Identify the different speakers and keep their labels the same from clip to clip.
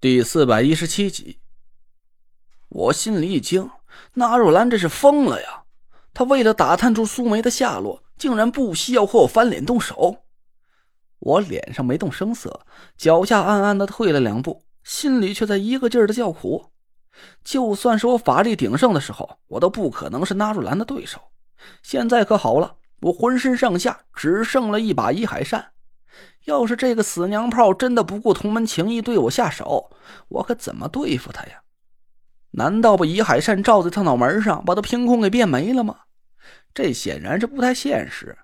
Speaker 1: 第四百一十七集，我心里一惊，纳若兰这是疯了呀！他为了打探出苏梅的下落，竟然不惜要和我翻脸动手。我脸上没动声色，脚下暗暗的退了两步，心里却在一个劲儿的叫苦。就算是我法力鼎盛的时候，我都不可能是纳若兰的对手。现在可好了，我浑身上下只剩了一把一海扇。要是这个死娘炮真的不顾同门情谊对我下手，我可怎么对付他呀？难道把怡海扇罩在他脑门上，把他凭空给变没了吗？这显然是不太现实。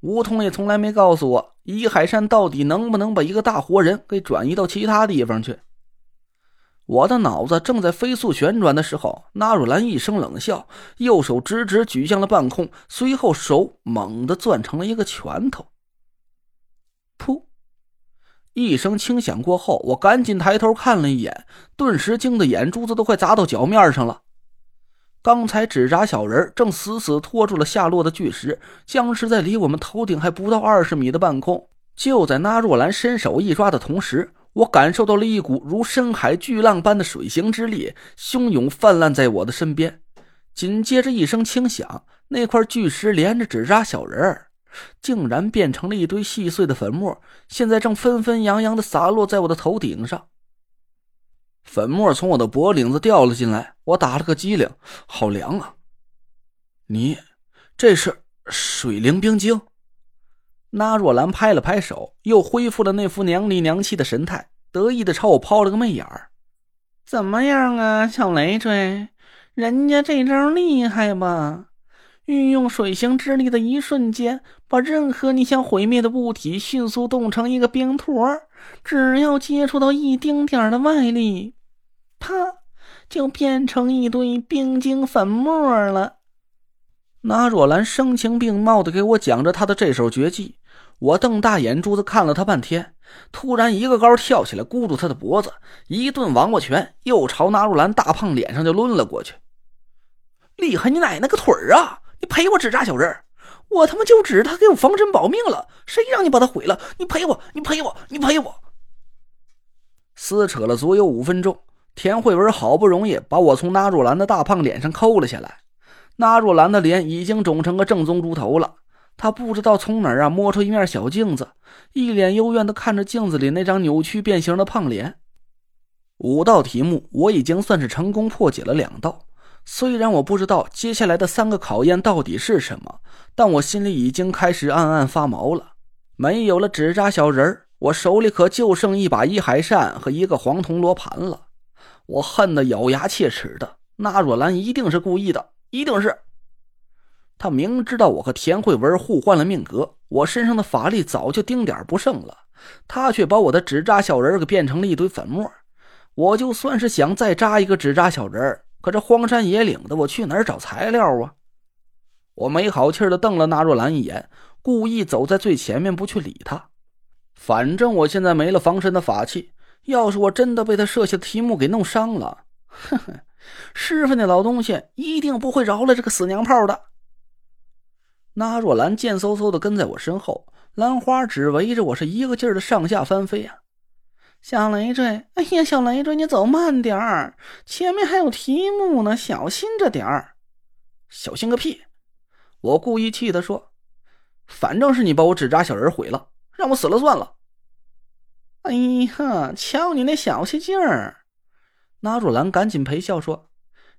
Speaker 1: 吴桐也从来没告诉我，怡海扇到底能不能把一个大活人给转移到其他地方去。我的脑子正在飞速旋转的时候，纳若兰一声冷笑，右手直直举向了半空，随后手猛地攥成了一个拳头。噗！一声轻响过后，我赶紧抬头看了一眼，顿时惊得眼珠子都快砸到脚面上了。刚才纸扎小人正死死拖住了下落的巨石，僵持在离我们头顶还不到二十米的半空。就在那若兰伸手一抓的同时，我感受到了一股如深海巨浪般的水行之力汹涌泛滥在我的身边。紧接着一声轻响，那块巨石连着纸扎小人儿。竟然变成了一堆细碎的粉末，现在正纷纷扬扬的洒落在我的头顶上。粉末从我的脖领子掉了进来，我打了个激灵，好凉啊！你这是水灵冰晶？那若兰拍了拍手，又恢复了那副娘里娘气的神态，得意的朝我抛了个媚眼儿。
Speaker 2: 怎么样啊，小累赘？人家这招厉害吧？运用水行之力的一瞬间，把任何你想毁灭的物体迅速冻成一个冰坨只要接触到一丁点的外力，啪，就变成一堆冰晶粉末了。
Speaker 1: 那若兰声情并茂的给我讲着她的这手绝技，我瞪大眼珠子看了她半天，突然一个高跳起来，箍住她的脖子，一顿王八拳又朝那若兰大胖脸上就抡了过去。厉害你奶奶个腿儿啊！你赔我纸扎小人我他妈就指着他给我防身保命了，谁让你把他毁了？你赔我，你赔我，你赔我！撕扯了足有五分钟，田慧文好不容易把我从纳若兰的大胖脸上抠了下来。纳若兰的脸已经肿成个正宗猪头了，她不知道从哪儿啊摸出一面小镜子，一脸幽怨的看着镜子里那张扭曲变形的胖脸。五道题目，我已经算是成功破解了两道。虽然我不知道接下来的三个考验到底是什么，但我心里已经开始暗暗发毛了。没有了纸扎小人儿，我手里可就剩一把一海扇和一个黄铜罗盘了。我恨得咬牙切齿的。那若兰一定是故意的，一定是。他明知道我和田慧文互换了命格，我身上的法力早就丁点不剩了，他却把我的纸扎小人给变成了一堆粉末。我就算是想再扎一个纸扎小人儿。可这荒山野岭的，我去哪儿找材料啊？我没好气的瞪了纳若兰一眼，故意走在最前面，不去理他。反正我现在没了防身的法器，要是我真的被他设下的题目给弄伤了，哼哼，师傅那老东西一定不会饶了这个死娘炮的。纳若兰贱嗖嗖的跟在我身后，兰花指围着我是一个劲儿的上下翻飞啊。
Speaker 2: 小累赘，哎呀，小累赘，你走慢点儿，前面还有题目呢，小心着点儿。
Speaker 1: 小心个屁！我故意气的说：“反正是你把我纸扎小人毁了，让我死了算了。”
Speaker 2: 哎呀，瞧你那小气劲儿！
Speaker 1: 那若兰赶紧陪笑说：“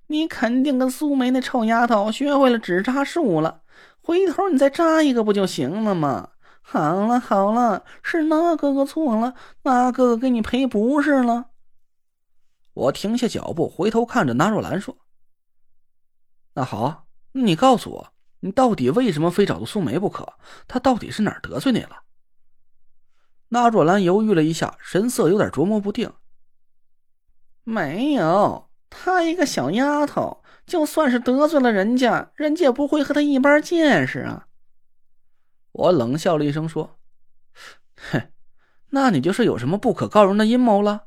Speaker 2: 你肯定跟苏梅那臭丫头学会了纸扎术了，回头你再扎一个不就行了吗？”好了好了，是那哥哥错了，那哥哥给你赔不是了。
Speaker 1: 我停下脚步，回头看着纳若兰说：“那好，你告诉我，你到底为什么非找到苏梅不可？她到底是哪儿得罪你了？”纳若兰犹豫了一下，神色有点琢磨不定。
Speaker 2: 没有，她一个小丫头，就算是得罪了人家，人家也不会和她一般见识啊。
Speaker 1: 我冷笑了一声，说：“哼，那你就是有什么不可告人的阴谋了？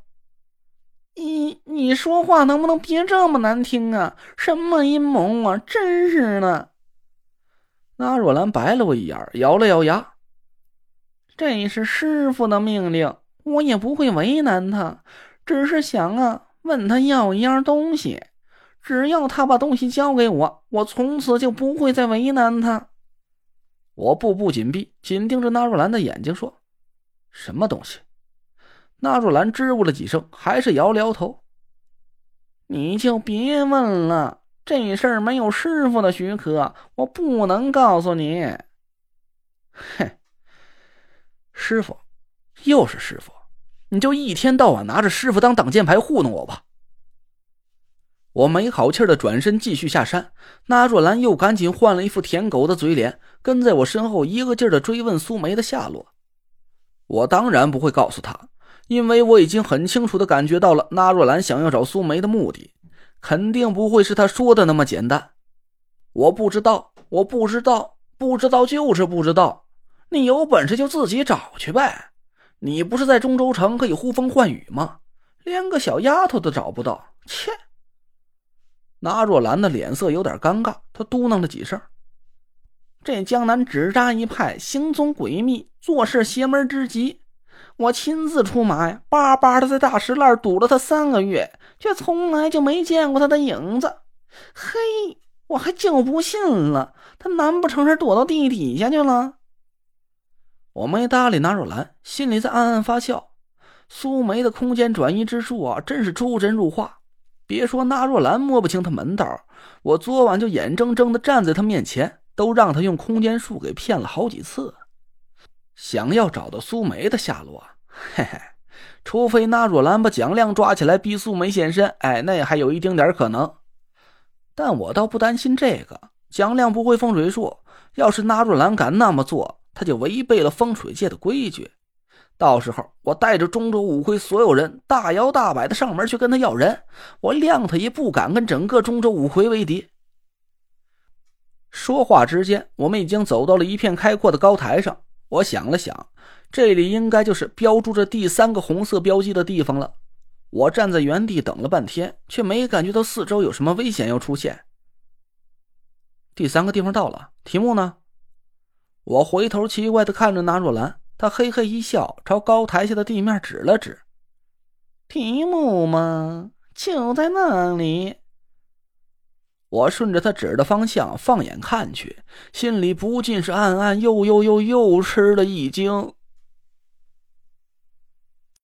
Speaker 2: 你你说话能不能别这么难听啊？什么阴谋啊？真是的！”
Speaker 1: 那若兰白了我一眼，咬了咬牙：“
Speaker 2: 这是师傅的命令，我也不会为难他。只是想啊，问他要一样东西。只要他把东西交给我，我从此就不会再为难他。
Speaker 1: 我步步紧逼，紧盯着纳若兰的眼睛，说：“什么东西？”纳若兰支吾了几声，还是摇了摇头。
Speaker 2: 你就别问了，这事儿没有师傅的许可，我不能告诉你。
Speaker 1: 哼，师傅，又是师傅，你就一天到晚拿着师傅当挡箭牌糊弄我吧。我没好气的转身继续下山，那若兰又赶紧换了一副舔狗的嘴脸，跟在我身后一个劲儿的追问苏梅的下落。我当然不会告诉她，因为我已经很清楚的感觉到了那若兰想要找苏梅的目的，肯定不会是她说的那么简单。我不知道，我不知道，不知道就是不知道。你有本事就自己找去呗。你不是在中州城可以呼风唤雨吗？连个小丫头都找不到，切！那若兰的脸色有点尴尬，她嘟囔了几声：“
Speaker 2: 这江南纸扎一派行踪诡秘，做事邪门之极。我亲自出马呀，巴巴的在大石烂堵了他三个月，却从来就没见过他的影子。嘿，我还就不信了，他难不成是躲到地底下去了？”
Speaker 1: 我没搭理那若兰，心里在暗暗发笑。苏梅的空间转移之术啊，真是出神入化。别说那若兰摸不清他门道，我昨晚就眼睁睁的站在他面前，都让他用空间术给骗了好几次。想要找到苏梅的下落，嘿嘿，除非那若兰把蒋亮抓起来逼苏梅现身，哎，那还有一丁点可能。但我倒不担心这个，蒋亮不会风水术，要是那若兰敢那么做，他就违背了风水界的规矩。到时候我带着中州五魁所有人大摇大摆的上门去跟他要人，我谅他也不敢跟整个中州五魁为敌。说话之间，我们已经走到了一片开阔的高台上。我想了想，这里应该就是标注着第三个红色标记的地方了。我站在原地等了半天，却没感觉到四周有什么危险要出现。第三个地方到了，题目呢？我回头奇怪的看着那若兰。他嘿嘿一笑，朝高台下的地面指了指：“
Speaker 2: 题目嘛？就在那里。”
Speaker 1: 我顺着他指的方向放眼看去，心里不禁是暗暗又又又又吃了一惊。